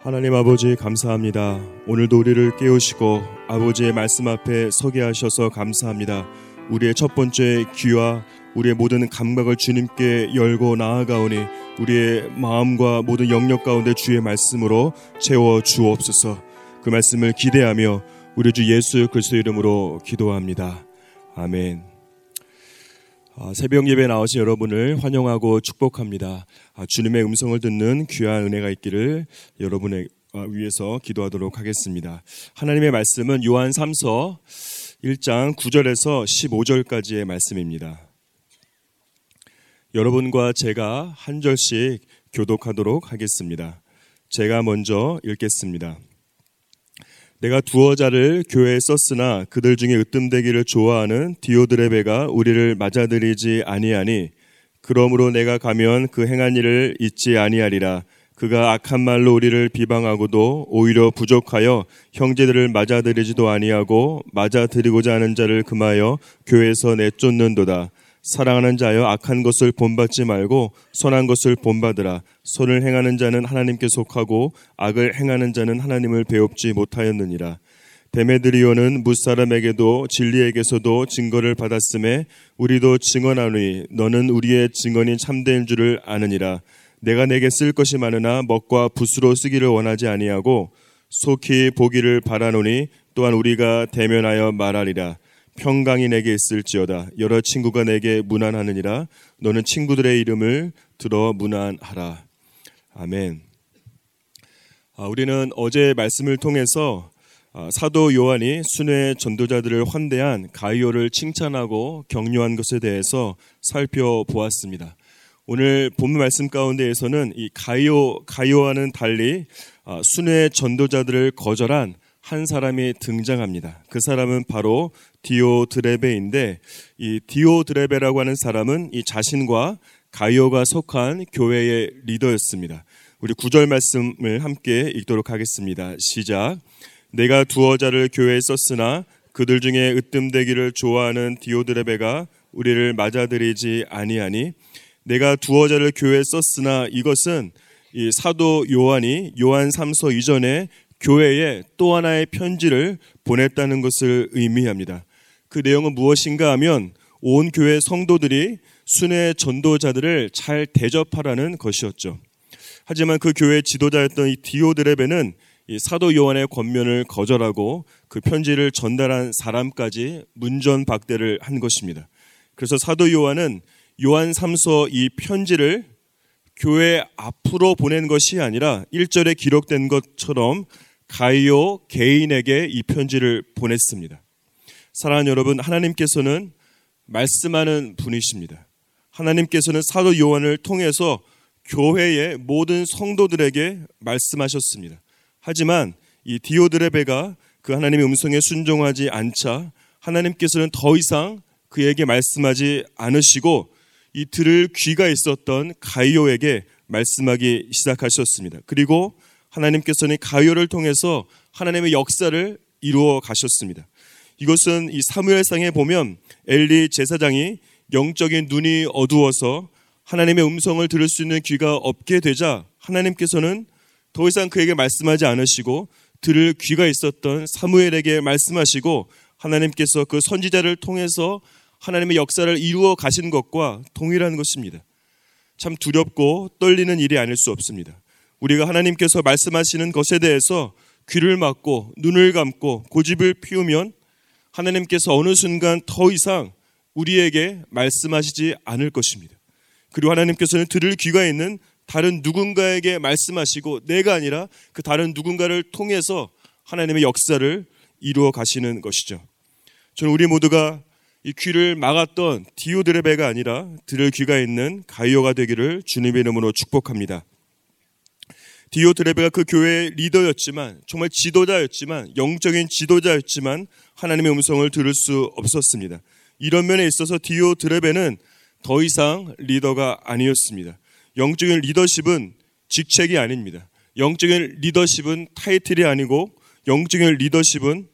하나님 아버지 감사합니다. 오늘도 우리를 깨우시고 아버지의 말씀 앞에 서게 하셔서 감사합니다. 우리의 첫 번째 귀와 우리의 모든 감각을 주님께 열고 나아가오니 우리의 마음과 모든 영역 가운데 주의 말씀으로 채워 주옵소서. 그 말씀을 기대하며 우리 주 예수 그리스도 이름으로 기도합니다. 아멘. 아, 새벽 예배 나오신 여러분을 환영하고 축복합니다. 아, 주님의 음성을 듣는 귀한 은혜가 있기를 여러분의 아, 위해서 기도하도록 하겠습니다. 하나님의 말씀은 요한 3서 1장 9절에서 15절까지의 말씀입니다. 여러분과 제가 한 절씩 교독하도록 하겠습니다. 제가 먼저 읽겠습니다. 내가 두어 자를 교회에 썼으나 그들 중에 으뜸되기를 좋아하는 디오드레베가 우리를 맞아들이지 아니하니 그러므로 내가 가면 그 행한 일을 잊지 아니하리라. 그가 악한 말로 우리를 비방하고도 오히려 부족하여 형제들을 맞아들이지도 아니하고 맞아들이고자 하는 자를 금하여 교회에서 내쫓는도다 사랑하는 자여 악한 것을 본받지 말고 선한 것을 본받으라. 선을 행하는 자는 하나님께 속하고 악을 행하는 자는 하나님을 배웁지 못하였느니라. 데메드리오는 무사람에게도 진리에게서도 증거를 받았음에 우리도 증언하노니 너는 우리의 증언이 참된 줄을 아느니라. 내가 내게 쓸 것이 많으나 먹과 붓으로 쓰기를 원하지 아니하고 속히 보기를 바라노니 또한 우리가 대면하여 말하리라. 평강이 내게 있을지어다 여러 친구가 내게 무난하느니라 너는 친구들의 이름을 들어 무난하라 아멘. 아, 우리는 어제 말씀을 통해서 아, 사도 요한이 순회 전도자들을 환대한 가이오를 칭찬하고 격려한 것에 대해서 살펴보았습니다. 오늘 본문 말씀 가운데에서는 이 가이오 가이오와는 달리 아, 순회 전도자들을 거절한 한 사람이 등장합니다. 그 사람은 바로 디오드레베인데 이 디오드레베라고 하는 사람은 이 자신과 가이오가 속한 교회의 리더였습니다. 우리 구절 말씀을 함께 읽도록 하겠습니다. 시작. 내가 두어 자를 교회에 썼으나 그들 중에 으뜸되기를 좋아하는 디오드레베가 우리를 맞아들이지 아니하니 내가 두어 자를 교회에 썼으나 이것은 이 사도 요한이 요한 3서 이전에 교회에 또 하나의 편지를 보냈다는 것을 의미합니다. 그 내용은 무엇인가 하면 온 교회 성도들이 순회 전도자들을 잘 대접하라는 것이었죠. 하지만 그 교회 지도자였던 이 디오드레베는 이 사도 요한의 권면을 거절하고 그 편지를 전달한 사람까지 문전박대를 한 것입니다. 그래서 사도 요한은 요한 3서 이 편지를 교회 앞으로 보낸 것이 아니라 1절에 기록된 것처럼 가이오 개인에게 이 편지를 보냈습니다. 사랑하는 여러분, 하나님께서는 말씀하는 분이십니다. 하나님께서는 사도 요한을 통해서 교회의 모든 성도들에게 말씀하셨습니다. 하지만 이 디오드레베가 그 하나님의 음성에 순종하지 않자 하나님께서는 더 이상 그에게 말씀하지 않으시고 이 들을 귀가 있었던 가이오에게 말씀하기 시작하셨습니다. 그리고 하나님께서는 가요를 통해서 하나님의 역사를 이루어 가셨습니다. 이것은 이 사무엘상에 보면 엘리 제사장이 영적인 눈이 어두워서 하나님의 음성을 들을 수 있는 귀가 없게 되자 하나님께서는 더 이상 그에게 말씀하지 않으시고 들을 귀가 있었던 사무엘에게 말씀하시고 하나님께서 그 선지자를 통해서 하나님의 역사를 이루어 가신 것과 동일한 것입니다. 참 두렵고 떨리는 일이 아닐 수 없습니다. 우리가 하나님께서 말씀하시는 것에 대해서 귀를 막고 눈을 감고 고집을 피우면 하나님께서 어느 순간 더 이상 우리에게 말씀하시지 않을 것입니다. 그리고 하나님께서는 들을 귀가 있는 다른 누군가에게 말씀하시고 내가 아니라 그 다른 누군가를 통해서 하나님의 역사를 이루어 가시는 것이죠. 저는 우리 모두가 이 귀를 막았던 디오드레베가 아니라 들을 귀가 있는 가이오가 되기를 주님의 이름으로 축복합니다. 디오드레베가 그 교회의 리더였지만 정말 지도자였지만 영적인 지도자였지만 하나님의 음성을 들을 수 없었습니다. 이런 면에 있어서 디오드레베는 더 이상 리더가 아니었습니다. 영적인 리더십은 직책이 아닙니다. 영적인 리더십은 타이틀이 아니고 영적인 리더십은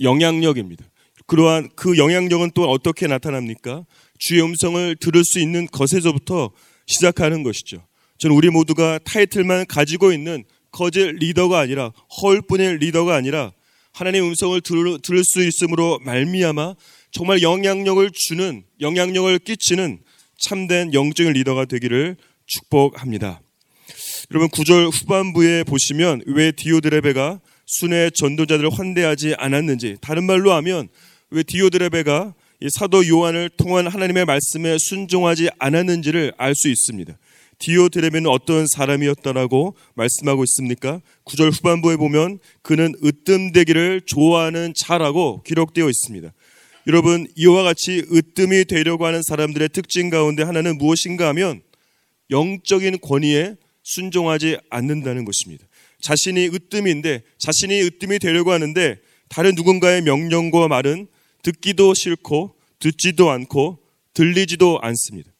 영향력입니다. 그러한 그 영향력은 또 어떻게 나타납니까? 주의 음성을 들을 수 있는 것에서부터 시작하는 것이죠. 저는 우리 모두가 타이틀만 가지고 있는 거짓 리더가 아니라 허울뿐인 리더가 아니라 하나님의 음성을 들, 들을 수 있음으로 말미암아 정말 영향력을 주는 영향력을 끼치는 참된 영적인 리더가 되기를 축복합니다. 여러분 9절 후반부에 보시면 왜 디오드레베가 순회 전도자들을 환대하지 않았는지 다른 말로 하면 왜 디오드레베가 사도 요한을 통한 하나님의 말씀에 순종하지 않았는지를 알 수 있습니다. 디오드레베는 어떤 사람이었다라고 말씀하고 있습니까? 9절 후반부에 보면 그는 으뜸되기를 좋아하는 자라고 기록되어 있습니다. 여러분 이와 같이 으뜸이 되려고 하는 사람들의 특징 가운데 하나는 무엇인가 하면 영적인 권위에 순종하지 않는다는 것입니다. 자신이 으뜸인데 자신이 으뜸이 되려고 하는데 다른 누군가의 명령과 말은 듣기도 싫고 듣지도 않고 들리지도 않습니다.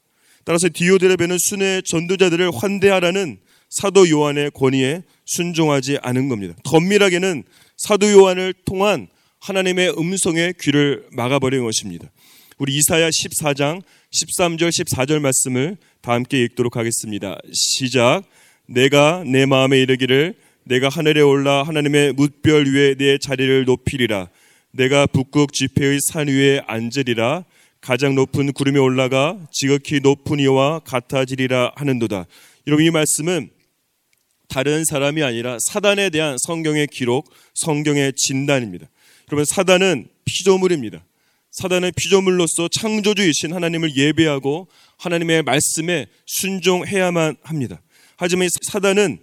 따라서 디오드레베는 순회 전도자들을 환대하라는 사도 요한의 권위에 순종하지 않은 겁니다. 덤밀하게는 사도 요한을 통한 하나님의 음성의 귀를 막아버린 것입니다. 우리 이사야 14장 13절 14절 말씀을 다 함께 읽도록 하겠습니다. 시작. 내가 내 마음에 이르기를 내가 하늘에 올라 하나님의 뭇별 위에 내 자리를 높이리라. 내가 북극 지폐의 산 위에 앉으리라. 가장 높은 구름에 올라가 지극히 높은 이와 같아지리라 하는도다. 여러분 이 말씀은 다른 사람이 아니라 사단에 대한 성경의 기록, 성경의 진단입니다. 여러분 사단은 피조물입니다. 사단은 피조물로서 창조주이신 하나님을 예배하고 하나님의 말씀에 순종해야만 합니다. 하지만 사단은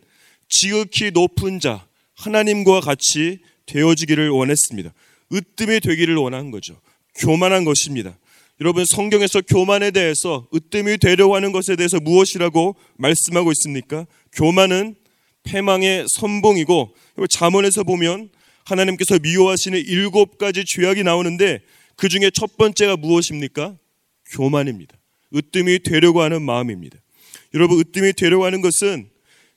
지극히 높은 자 하나님과 같이 되어지기를 원했습니다. 으뜸이 되기를 원한 거죠. 교만한 것입니다. 여러분 성경에서 교만에 대해서 으뜸이 되려고 하는 것에 대해서 무엇이라고 말씀하고 있습니까? 교만은 패망의 선봉이고 잠언에서 보면 하나님께서 미워하시는 일곱 가지 죄악이 나오는데 그 중에 첫 번째가 무엇입니까? 교만입니다. 으뜸이 되려고 하는 마음입니다. 여러분 으뜸이 되려고 하는 것은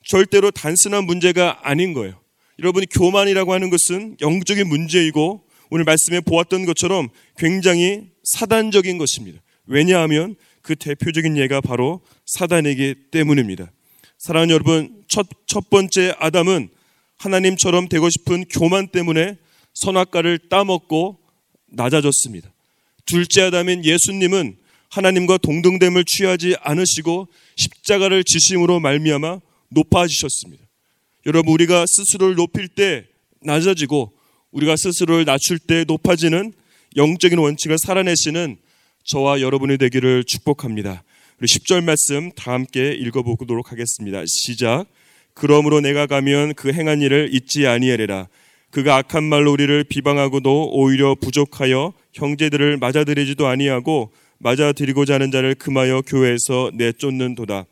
절대로 단순한 문제가 아닌 거예요. 여러분 교만이라고 하는 것은 영적인 문제이고 오늘 말씀에 보았던 것처럼 굉장히 사단적인 것입니다. 왜냐하면 그 대표적인 예가 바로 사단이기 때문입니다. 사랑하는 여러분, 첫, 첫 번째 아담은 하나님처럼 되고 싶은 교만 때문에 선악과를 따먹고 낮아졌습니다. 둘째 아담인 예수님은 하나님과 동등됨을 취하지 않으시고 십자가를 지심으로 말미암아 높아지셨습니다. 여러분 우리가 스스로를 높일 때 낮아지고 우리가 스스로를 낮출 때 높아지는 영적인 원칙을 살아내시는 저와 여러분이 되기를 축복합니다. 우리 10절 말씀 다 함께 읽어보도록 하겠습니다. 시작. 그러므로 내가 가면 그 행한 일을 잊지 아니하리라. 그가 악한 말로 우리를 비방하고도 오히려 부족하여 형제들을 맞아들이지도 아니하고 맞아들이고자 하는 자를 금하여 교회에서 내쫓는도다.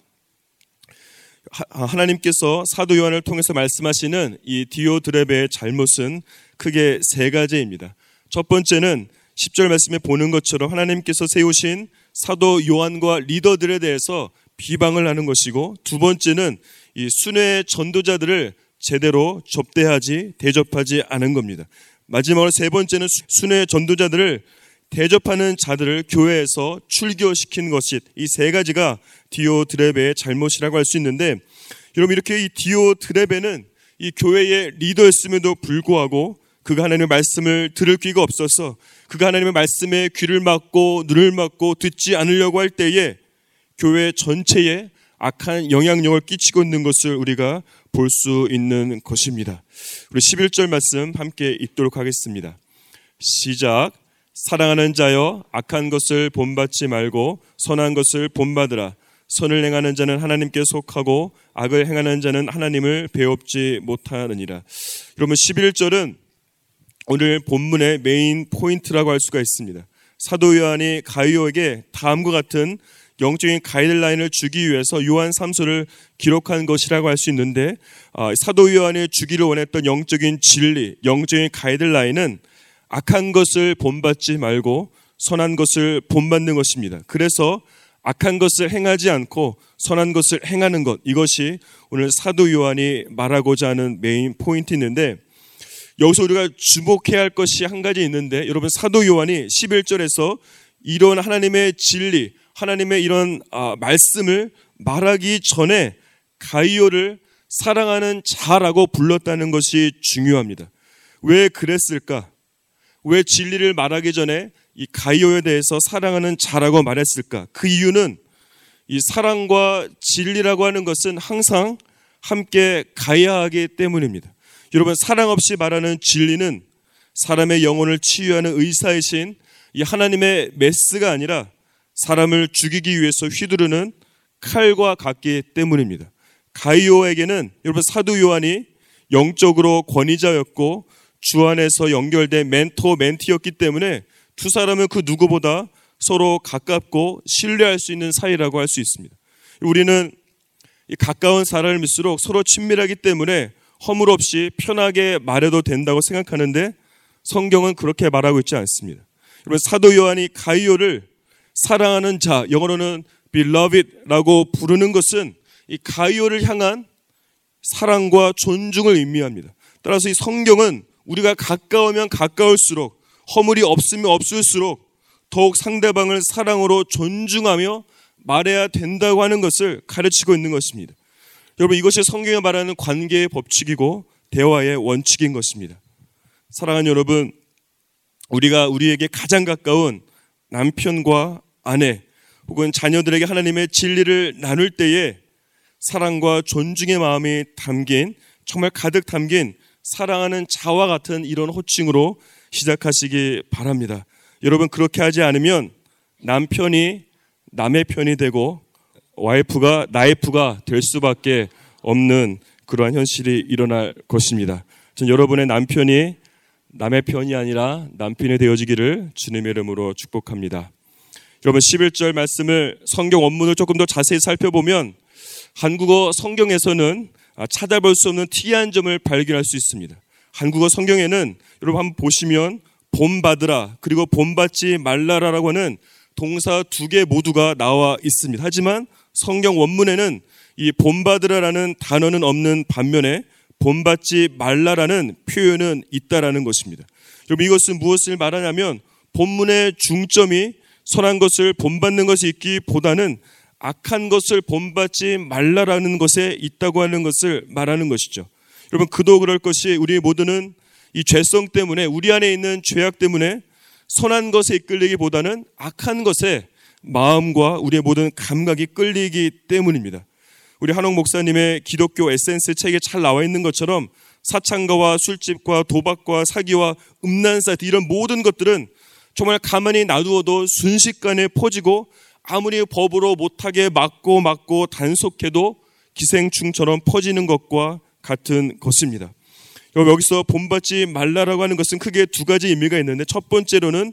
하나님께서 사도 요한을 통해서 말씀하시는 이 디오드레베의 잘못은 크게 세 가지입니다. 첫 번째는 10절 말씀에 보는 것처럼 하나님께서 세우신 사도 요한과 리더들에 대해서 비방을 하는 것이고 두 번째는 이 순회 전도자들을 제대로 접대하지 대접하지 않은 겁니다. 마지막으로 세 번째는 순회 전도자들을 대접하는 자들을 교회에서 출교시킨 것이 이 세 가지가 디오드레베의 잘못이라고 할 수 있는데 여러분 이렇게 이 디오드레베는 이 교회의 리더였음에도 불구하고 그가 하나님의 말씀을 들을 귀가 없어서 그가 하나님의 말씀에 귀를 막고 눈을 막고 듣지 않으려고 할 때에 교회 전체에 악한 영향력을 끼치고 있는 것을 우리가 볼 수 있는 것입니다. 우리 11절 말씀 함께 읽도록 하겠습니다. 시작. 사랑하는 자여 악한 것을 본받지 말고 선한 것을 본받으라. 선을 행하는 자는 하나님께 속하고 악을 행하는 자는 하나님을 뵈옵지 못하느니라. 여러분 11절은 오늘 본문의 main point라고 할 수가 있습니다. 사도 요한이 가이오에게 다음과 같은 영적인 가이드라인을 주기 위해서 요한 3서를 기록한 것이라고 할 수 있는데 아, 사도 요한이 주기를 원했던 영적인 진리, 영적인 가이드라인은 악한 것을 본받지 말고 선한 것을 본받는 것입니다. 그래서 악한 것을 행하지 않고 선한 것을 행하는 것 이것이 오늘 사도 요한이 말하고자 하는 메인 포인트인데 여기서 우리가 주목해야 할 것이 한 가지 있는데 여러분 사도 요한이 11절에서 이런 하나님의 진리, 하나님의 이런 아, 말씀을 말하기 전에 가이오를 사랑하는 자라고 불렀다는 것이 중요합니다. 왜 그랬을까? 왜 진리를 말하기 전에 이 가이오에 대해서 사랑하는 자라고 말했을까? 그 이유는 이 사랑과 진리라고 하는 것은 항상 함께 가야 하기 때문입니다. 여러분, 사랑 없이 말하는 진리는 사람의 영혼을 치유하는 의사이신 이 하나님의 메스가 아니라 사람을 죽이기 위해서 휘두르는 칼과 같기 때문입니다. 가이오에게는 여러분 사도 요한이 영적으로 권위자였고 주 안에서 연결된 멘토 멘티였기 때문에 두 사람은 그 누구보다 서로 가깝고 신뢰할 수 있는 사이라고 할 수 있습니다. 우리는 가까운 사람을 믿수록 서로 친밀하기 때문에 허물 없이 편하게 말해도 된다고 생각하는데 성경은 그렇게 말하고 있지 않습니다. 여러분 사도 요한이 가이오를 사랑하는 자, 영어로는 beloved라고 부르는 것은 이 가이오를 향한 사랑과 존중을 의미합니다. 따라서 이 성경은 우리가 가까우면 가까울수록 허물이 없으면 없을수록 더욱 상대방을 사랑으로 존중하며 말해야 된다고 하는 것을 가르치고 있는 것입니다. 여러분 이것이 성경에 말하는 관계의 법칙이고 대화의 원칙인 것입니다. 사랑하는 여러분, 우리가 우리에게 가장 가까운 남편과 아내 혹은 자녀들에게 하나님의 진리를 나눌 때에 사랑과 존중의 마음이 담긴 정말 가득 담긴 사랑하는 자와 같은 이런 호칭으로 시작하시기 바랍니다. 여러분 그렇게 하지 않으면 남편이 남의 편이 되고 와이프가 나이프가 될 수밖에 없는 그러한 현실이 일어날 것입니다. 전 여러분의 남편이 남의 편이 아니라 남편이 되어지기를 주님의 이름으로 축복합니다. 여러분 11절 말씀을 성경 원문을 조금 더 자세히 살펴보면 한국어 성경에서는 찾아볼 수 없는 특이한 점을 발견할 수 있습니다. 한국어 성경에는 여러분 한번 보시면 본받으라 그리고 본받지 말라라고 하는 동사 두 개 모두가 나와 있습니다. 하지만 성경 원문에는 이 본받으라라는 단어는 없는 반면에 본받지 말라라는 표현은 있다라는 것입니다. 여러분 이것은 무엇을 말하냐면 본문의 중점이 선한 것을 본받는 것이 있기보다는 악한 것을 본받지 말라라는 것에 있다고 하는 것을 말하는 것이죠. 여러분 그도 그럴 것이 우리 모두는 이 죄성 때문에 우리 안에 있는 죄악 때문에 선한 것에 이끌리기보다는 악한 것에 마음과 우리의 모든 감각이 끌리기 때문입니다. 우리 한옥 목사님의 기독교 에센스 책에 잘 나와 있는 것처럼 사창가와 술집과 도박과 사기와 음란 사이트 이런 모든 것들은 정말 가만히 놔두어도 순식간에 퍼지고 아무리 법으로 못하게 막고 막고 단속해도 기생충처럼 퍼지는 것과 같은 것입니다. 여기서 본받지 말라라고 하는 것은 크게 두 가지 의미가 있는데 첫 번째로는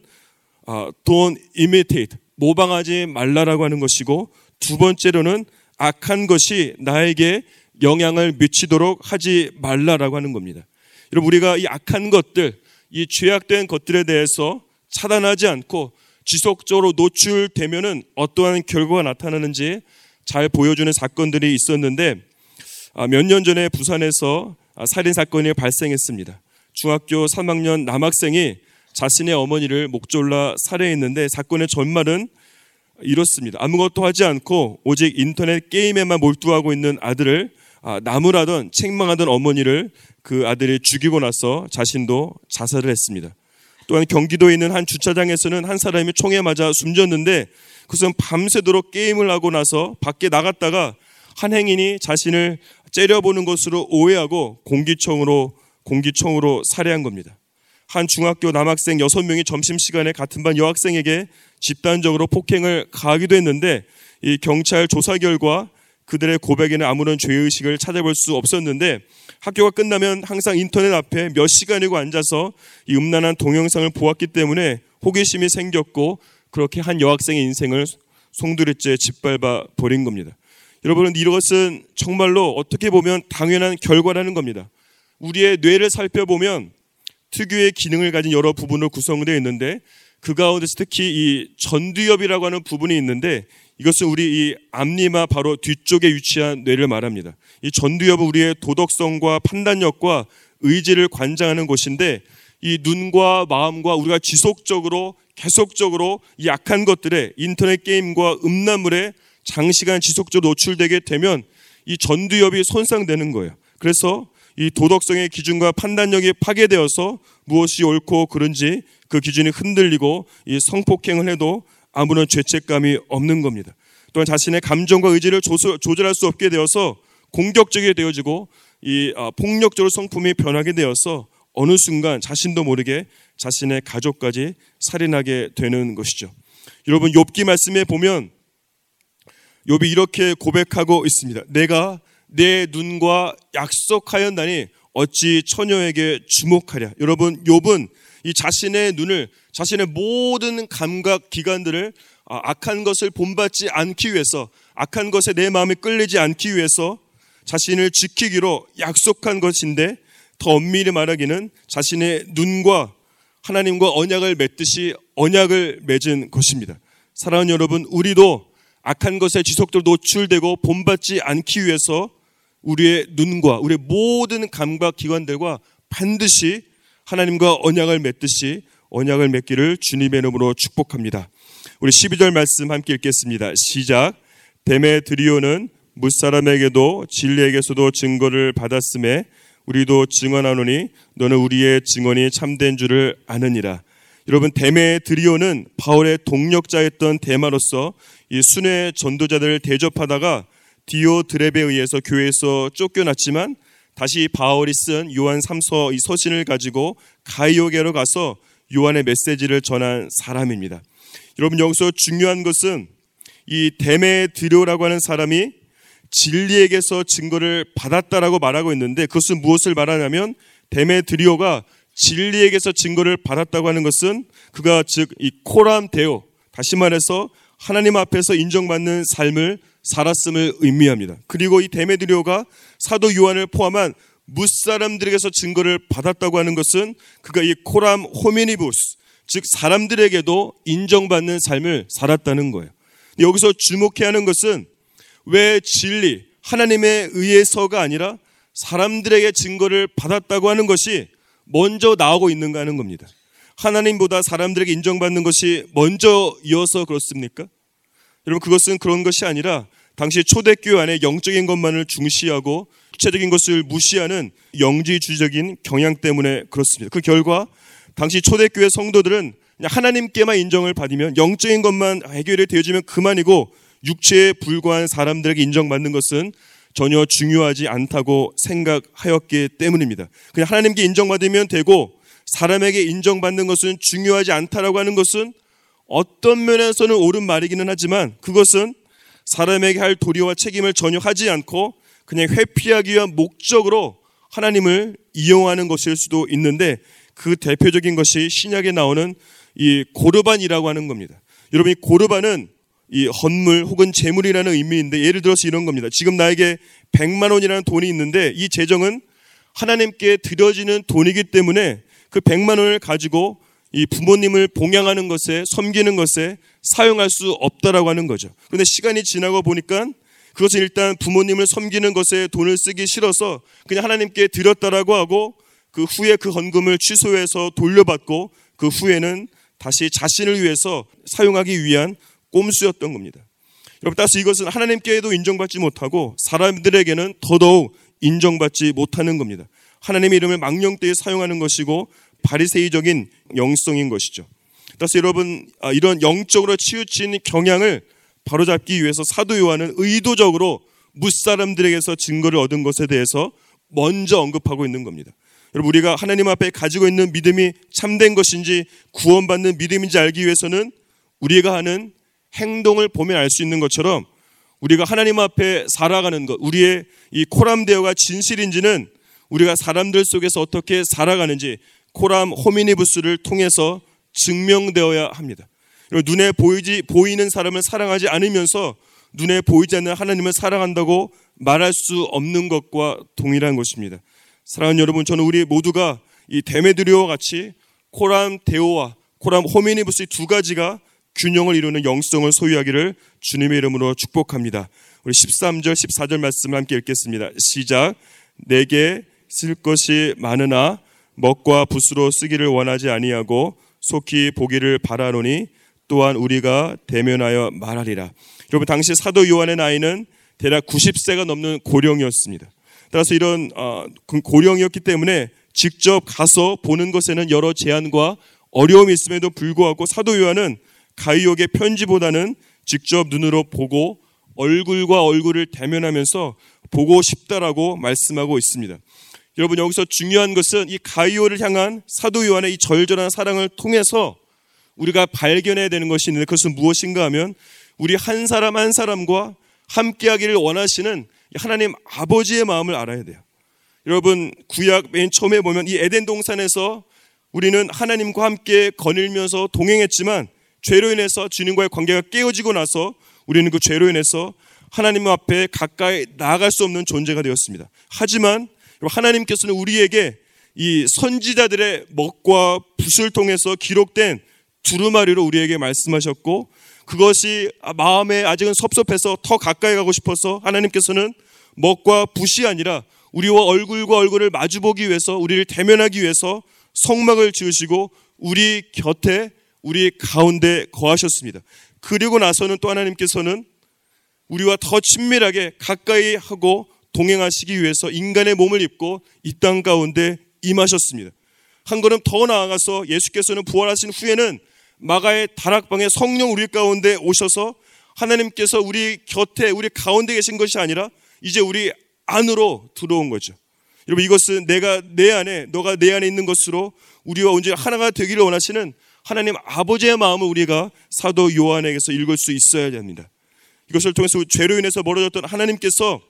don't imitate 모방하지 말라라고 하는 것이고 두 번째로는 악한 것이 나에게 영향을 미치도록 하지 말라라고 하는 겁니다. 여러분 우리가 이 악한 것들, 이 죄악된 것들에 대해서 차단하지 않고 지속적으로 노출되면은 어떠한 결과가 나타나는지 잘 보여주는 사건들이 있었는데 아, 몇년 전에 부산에서 살인 사건이 발생했습니다. 중학교 3학년 남학생이 자신의 어머니를 목졸라 살해했는데 사건의 전말은 이렇습니다. 아무것도 하지 않고 오직 인터넷 게임에만 몰두하고 있는 아들을 아, 나무라던 책망하던 어머니를 그 아들이 죽이고 나서 자신도 자살을 했습니다. 또한 경기도에 있는 한 주차장에서는 한 사람이 총에 맞아 숨졌는데 그것은 밤새도록 게임을 하고 나서 밖에 나갔다가 한 행인이 자신을 째려보는 것으로 오해하고 공기총으로 공기총으로 살해한 겁니다. 한 중학교 남학생 6명이 점심시간에 같은 반 여학생에게 집단적으로 폭행을 가하기도 했는데 이 경찰 조사 결과 그들의 고백에는 아무런 죄의식을 찾아볼 수 없었는데 학교가 끝나면 항상 인터넷 앞에 몇 시간이고 앉아서 이 음란한 동영상을 보았기 때문에 호기심이 생겼고 그렇게 한 여학생의 인생을 송두리째 짓밟아 버린 겁니다. 여러분은 이것은 정말로 어떻게 보면 당연한 결과라는 겁니다. 우리의 뇌를 살펴보면 특유의 기능을 가진 여러 부분으로 구성되어 있는데 그 가운데서 특히 이 전두엽이라고 하는 부분이 있는데 이것은 우리 이 앞니마 바로 뒤쪽에 위치한 뇌를 말합니다. 이 전두엽은 우리의 도덕성과 판단력과 의지를 관장하는 곳인데 이 눈과 마음과 우리가 지속적으로 계속적으로 이 약한 것들에 인터넷 게임과 음란물에 장시간 지속적으로 노출되게 되면 이 전두엽이 손상되는 거예요. 그래서 이 도덕성의 기준과 판단력이 파괴되어서 무엇이 옳고 그른지 그 기준이 흔들리고 이 성폭행을 해도 아무런 죄책감이 없는 겁니다. 또한 자신의 감정과 의지를 조절할 수 없게 되어서 공격적이 되어지고 이 아, 폭력적으로 성품이 변하게 되어서 어느 순간 자신도 모르게 자신의 가족까지 살인하게 되는 것이죠. 여러분 욥기 말씀에 보면 욥이 이렇게 고백하고 있습니다. 내가 내 눈과 약속하였나니 어찌 처녀에게 주목하랴. 여러분 욥은 이 자신의 눈을 자신의 모든 감각 기관들을 아, 악한 것을 본받지 않기 위해서 악한 것에 내 마음이 끌리지 않기 위해서 자신을 지키기로 약속한 것인데 더 엄밀히 말하기는 자신의 눈과 하나님과 언약을 맺듯이 언약을 맺은 것입니다. 사랑하는 여러분, 우리도 악한 것에 지속적으로 노출되고 본받지 않기 위해서 우리의 눈과 우리의 모든 감각 기관들과 반드시 하나님과 언약을 맺듯이 언약을 맺기를 주님의 이름으로 축복합니다. 우리 12절 말씀 함께 읽겠습니다. 시작. 데메드리오는 무사람에게도 진리에게서도 증거를 받았음에 우리도 증언하노니 너는 우리의 증언이 참된 줄을 아느니라. 여러분 데메드리오는 바울의 동력자였던 대마로서 이 순회 전도자들을 대접하다가 디오드랩에 의해서 교회에서 쫓겨났지만 다시 바울이 쓴 요한 3서 이 서신을 가지고 가이오게로 가서 요한의 메시지를 전한 사람입니다. 여러분 여기서 중요한 것은 이 데메드리오라고 하는 사람이 진리에게서 증거를 받았다라고 말하고 있는데 그것은 무엇을 말하냐면 데메드리오가 진리에게서 증거를 받았다고 하는 것은 그가 즉 이 코람 데오 다시 말해서 하나님 앞에서 인정받는 삶을 살았음을 의미합니다. 그리고 이 데메드리오가 사도 요한을 포함한 무사람들에게서 증거를 받았다고 하는 것은 그가 이 코람 호미니부스 즉 사람들에게도 인정받는 삶을 살았다는 거예요. 여기서 주목해야 하는 것은 왜 진리, 하나님에 의해서가 아니라 사람들에게 증거를 받았다고 하는 것이 먼저 나오고 있는가 하는 겁니다. 하나님보다 사람들에게 인정받는 것이 먼저 이어서 그렇습니까? 여러분 그것은 그런 것이 아니라 당시 초대교회 안에 영적인 것만을 중시하고 구체적인 것을 무시하는 영지주의적인 경향 때문에 그렇습니다. 그 결과 당시 초대교회 성도들은 하나님께만 인정을 받으면 영적인 것만 해결이 되어지면 그만이고 육체에 불과한 사람들에게 인정받는 것은 전혀 중요하지 않다고 생각하였기 때문입니다. 그냥 하나님께 인정받으면 되고 사람에게 인정받는 것은 중요하지 않다라고 하는 것은 어떤 면에서는 옳은 말이기는 하지만 그것은 사람에게 할 도리와 책임을 전혀 하지 않고 그냥 회피하기 위한 목적으로 하나님을 이용하는 것일 수도 있는데 그 대표적인 것이 신약에 나오는 이 고르반이라고 하는 겁니다. 여러분 이 고르반은 이 헌물 혹은 재물이라는 의미인데 예를 들어서 이런 겁니다. 지금 나에게 100만 원이라는 돈이 있는데 이 재정은 하나님께 드려지는 돈이기 때문에 그 100만 원을 가지고 이 부모님을 봉양하는 것에 섬기는 것에 사용할 수 없다라고 하는 거죠. 근데 시간이 지나고 보니까 그것은 일단 부모님을 섬기는 것에 돈을 쓰기 싫어서 그냥 하나님께 드렸다라고 하고 그 후에 그 헌금을 취소해서 돌려받고 그 후에는 다시 자신을 위해서 사용하기 위한 꼼수였던 겁니다. 여러분 따라서 이것은 하나님께도 인정받지 못하고 사람들에게는 더더욱 인정받지 못하는 겁니다. 하나님의 이름을 망령되이 사용하는 것이고 바리새이적인 영성인 것이죠. 따라서 여러분 아, 이런 영적으로 치우친 경향을 바로잡기 위해서 사도 요한은 의도적으로 무사람들에게서 증거를 얻은 것에 대해서 먼저 언급하고 있는 겁니다. 여러분 우리가 하나님 앞에 가지고 있는 믿음이 참된 것인지 구원받는 믿음인지 알기 위해서는 우리가 하는 행동을 보면 알 수 있는 것처럼 우리가 하나님 앞에 살아가는 것, 우리의 이 코람데어가 진실인지는 우리가 사람들 속에서 어떻게 살아가는지 코람 호미니부스를 통해서 증명되어야 합니다. 눈에 보이지 보이는 사람을 사랑하지 않으면서 눈에 보이지 않는 하나님을 사랑한다고 말할 수 없는 것과 동일한 것입니다. 사랑하는 여러분, 저는 우리 모두가 이 데메드리오와 같이 코람 데오와 코람 호미니부스 두 가지가 균형을 이루는 영성을 소유하기를 주님의 이름으로 축복합니다. 우리 13절, 14절 말씀을 함께 읽겠습니다. 시작. 내게 쓸 것이 많으나 먹과 붓으로 쓰기를 원하지 아니하고 속히 보기를 바라노니 또한 우리가 대면하여 말하리라. 여러분 당시 사도 요한의 나이는 대략 90세가 넘는 고령이었습니다. 따라서 이런 어, 고령이었기 때문에 직접 가서 보는 것에는 여러 제한과 어려움이 있음에도 불구하고 사도 요한은 가이옥의 편지보다는 직접 눈으로 보고 얼굴과 얼굴을 대면하면서 보고 싶다라고 말씀하고 있습니다. 여러분 여기서 중요한 것은 이 가이오를 향한 사도 요한의 이 절절한 사랑을 통해서 우리가 발견해야 되는 것이 있는데 그것은 무엇인가 하면 우리 한 사람 한 사람과 함께하기를 원하시는 하나님 아버지의 마음을 알아야 돼요. 여러분 구약 맨 처음에 보면 이 에덴 동산에서 우리는 하나님과 함께 거닐면서 동행했지만 죄로 인해서 주님과의 관계가 깨어지고 나서 우리는 그 죄로 인해서 하나님 앞에 가까이 나아갈 수 없는 존재가 되었습니다. 하지만 하나님께서는 우리에게 이 선지자들의 먹과 붓을 통해서 기록된 두루마리로 우리에게 말씀하셨고 그것이 마음에 아직은 섭섭해서 더 가까이 가고 싶어서 하나님께서는 먹과 붓이 아니라 우리와 얼굴과 얼굴을 마주보기 위해서 우리를 대면하기 위해서 성막을 지으시고 우리 곁에 우리 가운데 거하셨습니다. 그리고 나서는 또 하나님께서는 우리와 더 친밀하게 가까이 하고 동행하시기 위해서 인간의 몸을 입고 이 땅 가운데 임하셨습니다. 한 걸음 더 나아가서 예수께서는 부활하신 후에는 마가의 다락방에 성령 우리 가운데 오셔서 하나님께서 우리 곁에 우리 가운데 계신 것이 아니라 이제 우리 안으로 들어온 거죠. 여러분 이것은 내가 내 안에 너가 내 안에 있는 것으로 우리와 언제 하나가 되기를 원하시는 하나님 아버지의 마음을 우리가 사도 요한에게서 읽을 수 있어야 됩니다. 이것을 통해서 죄로 인해서 멀어졌던 하나님께서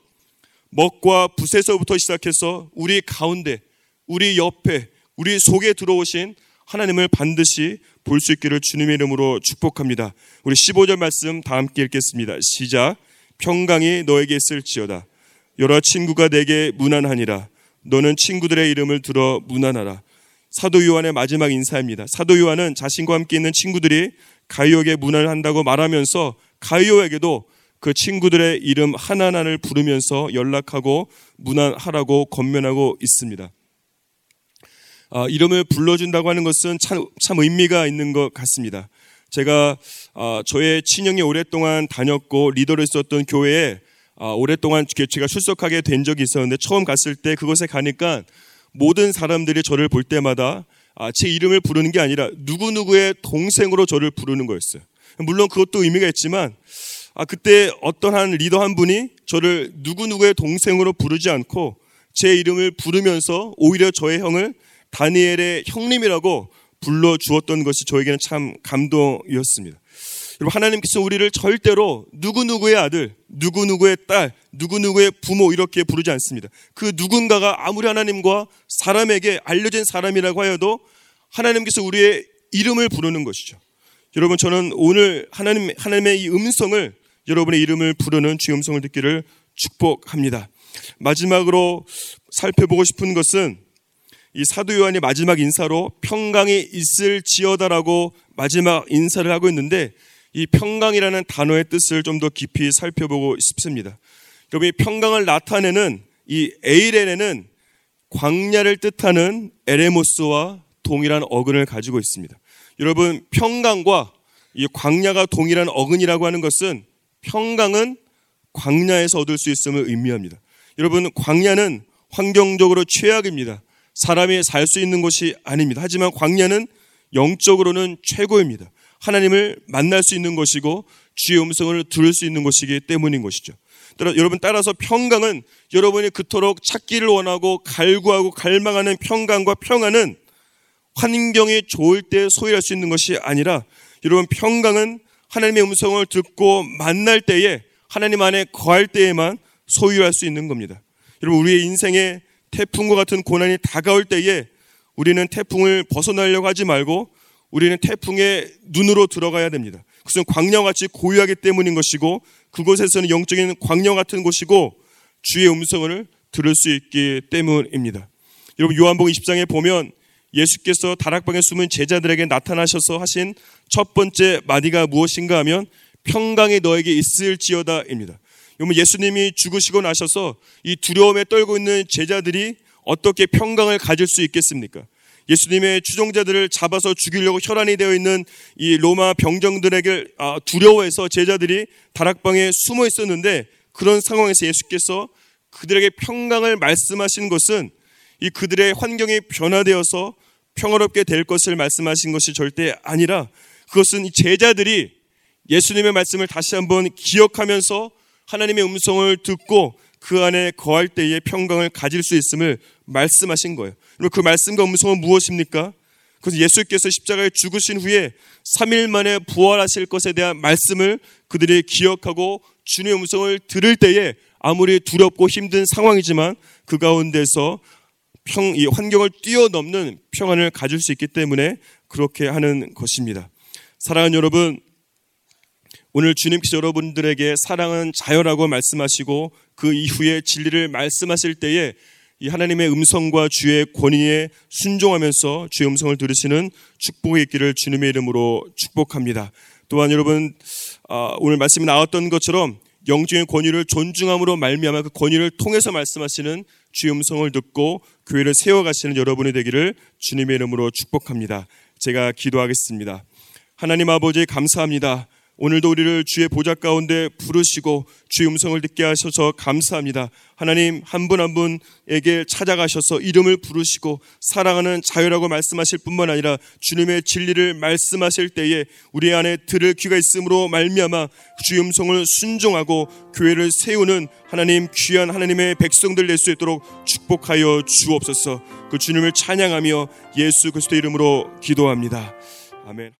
먹과 붓에서부터 시작해서 우리 가운데, 우리 옆에, 우리 속에 들어오신 하나님을 반드시 볼 수 있기를 주님의 이름으로 축복합니다. 우리 15절 말씀 다 함께 읽겠습니다. 시작. 평강이 너에게 있을지어다. 여러 친구가 내게 무난하니라. 너는 친구들의 이름을 들어 무난하라. 사도 요한의 마지막 인사입니다. 사도 요한은 자신과 함께 있는 친구들이 가이오에게 무난한다고 말하면서 가이오에게도 그 친구들의 이름 하나하나를 부르면서 연락하고 무난하라고 건면하고 있습니다. 아, 이름을 불러준다고 하는 것은 참, 참 의미가 있는 것 같습니다. 제가 아, 저의 친형이 오랫동안 다녔고 리더를 썼던 교회에 아, 오랫동안 제가 출석하게 된 적이 있었는데 처음 갔을 때 그곳에 가니까 모든 사람들이 저를 볼 때마다 아, 제 이름을 부르는 게 아니라 누구누구의 동생으로 저를 부르는 거였어요. 물론 그것도 의미가 있지만 아, 그때 어떤 한 리더 한 분이 저를 누구누구의 동생으로 부르지 않고 제 이름을 부르면서 오히려 저의 형을 다니엘의 형님이라고 불러 주었던 것이 저에게는 참 감동이었습니다. 여러분 하나님께서 우리를 절대로 누구누구의 아들, 누구누구의 딸, 누구누구의 부모 이렇게 부르지 않습니다. 그 누군가가 아무리 하나님과 사람에게 알려진 사람이라고 하여도 하나님께서 우리의 이름을 부르는 것이죠. 여러분 저는 오늘 하나님 하나님의 이 음성을 여러분의 이름을 부르는 주의 음성을 듣기를 축복합니다. 마지막으로 살펴보고 싶은 것은 이 사도 요한이 마지막 인사로 평강이 있을지어다라고 마지막 인사를 하고 있는데 이 평강이라는 단어의 뜻을 좀 더 깊이 살펴보고 싶습니다. 여러분 이 평강을 나타내는 이 에이렌에는 광야를 뜻하는 에레모스와 동일한 어근을 가지고 있습니다. 여러분 평강과 이 광야가 동일한 어근이라고 하는 것은 평강은 광야에서 얻을 수 있음을 의미합니다. 여러분, 광야는 환경적으로 최악입니다. 사람이 살 수 있는 곳이 아닙니다. 하지만 광야는 영적으로는 최고입니다. 하나님을 만날 수 있는 것이고 주의 음성을 들을 수 있는 것이기 때문인 것이죠. 따라, 여러분 따라서 평강은 여러분이 그토록 찾기를 원하고 갈구하고 갈망하는 평강과 평안은 환경이 좋을 때 소유할 수 있는 것이 아니라 여러분 평강은 하나님의 음성을 듣고 만날 때에 하나님 안에 거할 때에만 소유할 수 있는 겁니다. 여러분 우리의 인생에 태풍과 같은 고난이 다가올 때에 우리는 태풍을 벗어나려고 하지 말고 우리는 태풍의 눈으로 들어가야 됩니다. 그것은 광야같이 고유하기 때문인 것이고 그곳에서는 영적인 광야 같은 곳이고 주의 음성을 들을 수 있기 때문입니다. 여러분 요한복음 20장에 보면 예수께서 다락방에 숨은 제자들에게 나타나셔서 하신 첫 번째 마디가 무엇인가 하면 평강이 너에게 있을지어다입니다. 여러분 예수님이 죽으시고 나셔서 이 두려움에 떨고 있는 제자들이 어떻게 평강을 가질 수 있겠습니까? 예수님의 추종자들을 잡아서 죽이려고 혈안이 되어 있는 이 로마 병정들에게 아, 두려워해서 제자들이 다락방에 숨어 있었는데 그런 상황에서 예수께서 그들에게 평강을 말씀하신 것은 이 그들의 환경이 변화되어서 평화롭게 될 것을 말씀하신 것이 절대 아니라 그것은 이 제자들이 예수님의 말씀을 다시 한번 기억하면서 하나님의 음성을 듣고 그 안에 거할 때에 평강을 가질 수 있음을 말씀하신 거예요. 그럼 그 말씀과 음성은 무엇입니까? 그래서 예수께서 십자가에 죽으신 후에 3일 만에 부활하실 것에 대한 말씀을 그들이 기억하고 주님의 음성을 들을 때에 아무리 두렵고 힘든 상황이지만 그 가운데서 평, 이 환경을 뛰어넘는 평안을 가질 수 있기 때문에 그렇게 하는 것입니다. 사랑하는 여러분, 오늘 주님께서 여러분들에게 사랑은 자유라고 말씀하시고 그 이후에 진리를 말씀하실 때에 이 하나님의 음성과 주의 권위에 순종하면서 주의 음성을 들으시는 축복이 있기를 주님의 이름으로 축복합니다. 또한 여러분 아, 오늘 말씀이 나왔던 것처럼 영적인 권위를 존중함으로 말미암아 그 권위를 통해서 말씀하시는 주의 음성을 듣고 교회를 세워가시는 여러분이 되기를 주님의 이름으로 축복합니다. 제가 기도하겠습니다. 하나님 아버지 감사합니다. 오늘도 우리를 주의 보좌 가운데 부르시고 주의 음성을 듣게 하셔서 감사합니다. 하나님 한 분 한 분에게 찾아가셔서 이름을 부르시고 사랑하는 자유라고 말씀하실 뿐만 아니라 주님의 진리를 말씀하실 때에 우리 안에 들을 귀가 있으므로 말미암아 주의 음성을 순종하고 교회를 세우는 하나님 귀한 하나님의 백성들 될 수 있도록 축복하여 주옵소서. 그 주님을 찬양하며 예수 그리스도 이름으로 기도합니다. 아멘.